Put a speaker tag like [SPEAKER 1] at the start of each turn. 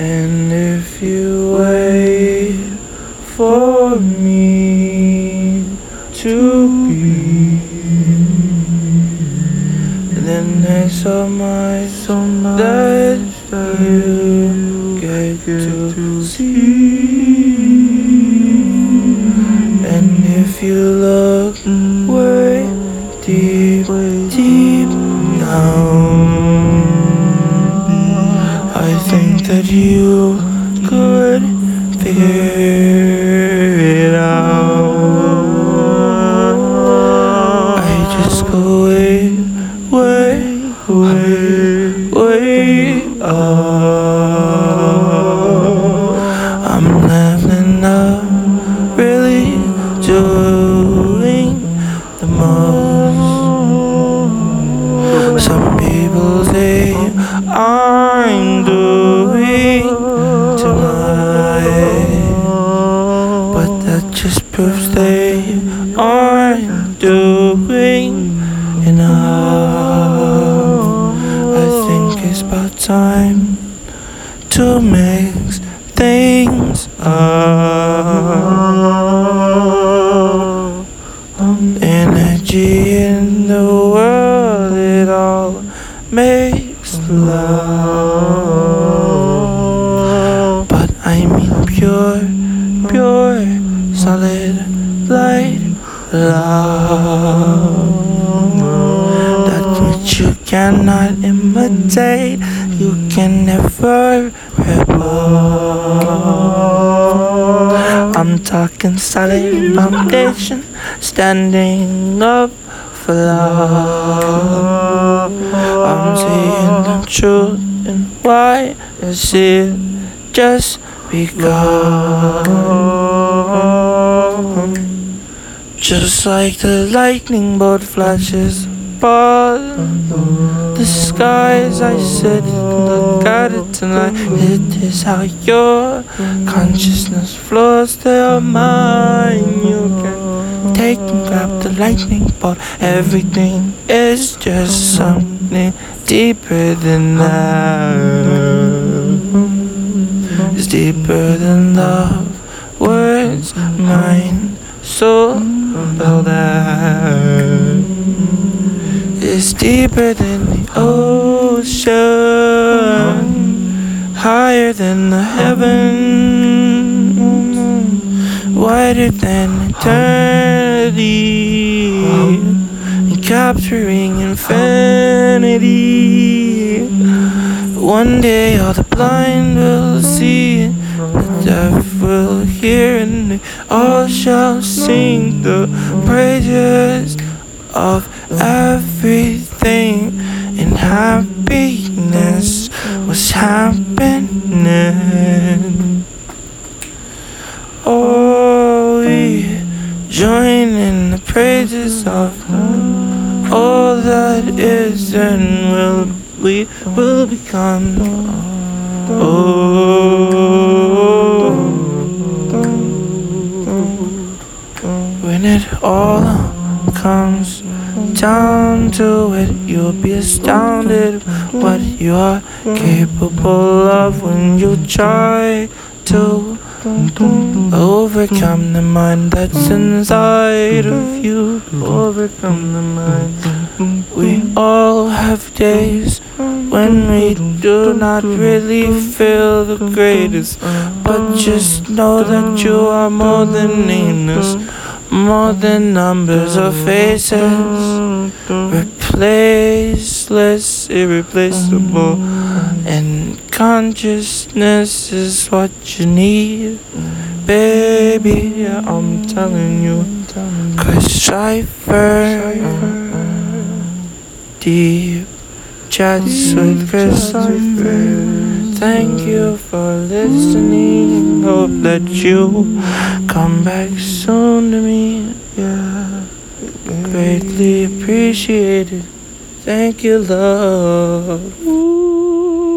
[SPEAKER 1] And if you wait for me to be, then there's so much, so much that you get to see. And if you look you they aren't doing enough. I think it's about time to mix things up. Um, energy in the world, it all makes love. But I mean pure, pure, solid cannot imitate, you can never repel. I'm talking solid foundation, standing up for love. I'm seeing the truth and why is it just because? Just like the lightning bolt flashes upon the skies, I sit and look at it tonight. It is how your consciousness flows to your mind. You can take and grab the lightning bolt. Everything is just something deeper than that. It's deeper than love. Words, mind, soul, all that. It's deeper than the ocean, higher than the heaven, wider than eternity, and capturing infinity. One day all the blind will see, the deaf will hear, and they all shall sing the praises of everything and happiness was happening. Oh, we join in the praises of all that is and will we will become. Oh, when it all comes down to it, you'll be astounded what you are capable of when you try to overcome the mind that's inside of you. Overcome the mind. We all have days when we do not really feel the greatest, but just know that you are more than nameless. More than numbers or faces, replaceless, irreplaceable, and consciousness is what you need, baby. I'm telling you, cause Cypher, deep chats with Chris Cypher. Thank you for listening. Hope that you come back soon to me. Yeah, greatly appreciated. Thank you, love. Ooh.